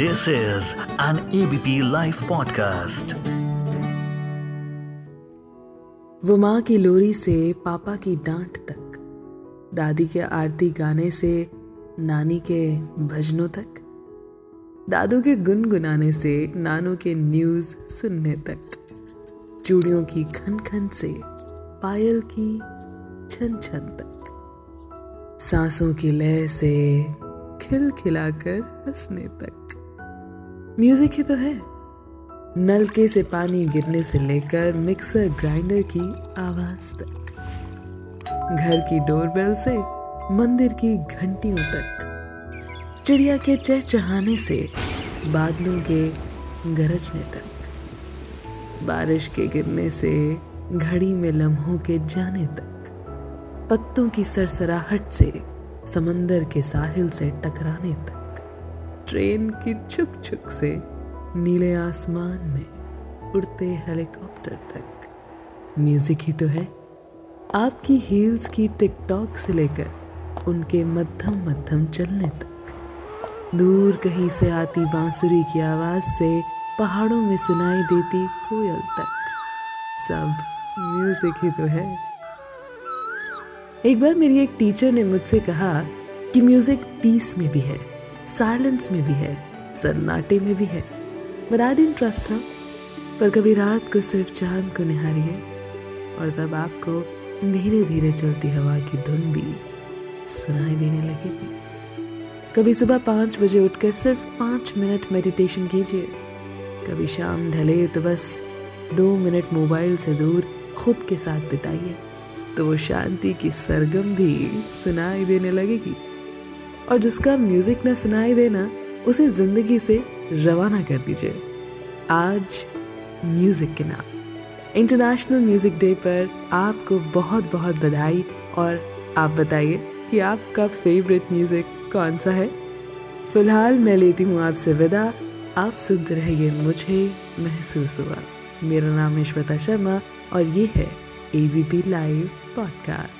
This is an ABP Life podcast. वो माँ की लोरी से पापा की डांट तक, दादी के आरती गाने से नानी के भजनों तक, दादू के गुनगुनाने से नानू के न्यूज़ सुनने तक, चूड़ियों की खन खन से पायल की छन छन तक, सांसों की लय से खिल खिलाकर हंसने तक म्यूज़िक ही तो है। नलके से पानी गिरने से लेकर मिक्सर ग्राइंडर की आवाज़ तक। घर की डोरबेल से मंदिर की घंटियों तक। चिड़िया के चहचहाने से बादलों के गरजने तक। बारिश के गिरने से घड़ी में लम्हों के जाने तक। पत्तों की सरसराहट से समंदर के साहिल से टकराने तक। ट्रेन की छुक छुक से नीले आसमान में उड़ते हेलीकॉप्टर तक। म्यूज़िक ही तो है। आपकी हील्स की टिकटॉक से लेकर उनके मध्यम मध्यम चलने तक। दूर कहीं से आती बांसुरी की आवाज़ से पहाड़ों में सुनाई देती कोयल तक। सब म्यूज़िक ही तो है। एक बार मेरी एक टीचर ने मुझसे कहा कि म्यूज़िक पीस में भी है। साइलेंस में भी है, सन्नाटे में भी है। But I don't trust her पर कभी रात को सिर्फ़ चाँद को निहारिए और तब आपको धीरे धीरे चलती हवा की धुन भी सुनाई देने लगेगी कभी सुबह पाँच बजे उठकर सिर्फ़ पाँच मिनट मेडिटेशन कीजिए। कभी शाम ढले तो बस दो मिनट मोबाइल से दूर खुद के साथ बिताइए तो वो शांति की सरगम भी सुनाई देने लगेगी। और जिसका म्यूज़िक ना सुनाई देना, उसे ज़िंदगी से रवाना कर दीजिए। आज म्यूज़िक के नाम। इंटरनेशनल म्यूज़िक डे पर आपको बहुत बहुत बधाई और आप बताइए कि आपका फेवरेट म्यूज़िक कौन सा है? फ़िलहाल मैं लेती हूँ आपसे विदा। आप सुनते रहिए मुझे महसूस हुआ। मेरा नाम है श्वेता शर्मा और ये है ABP live podcast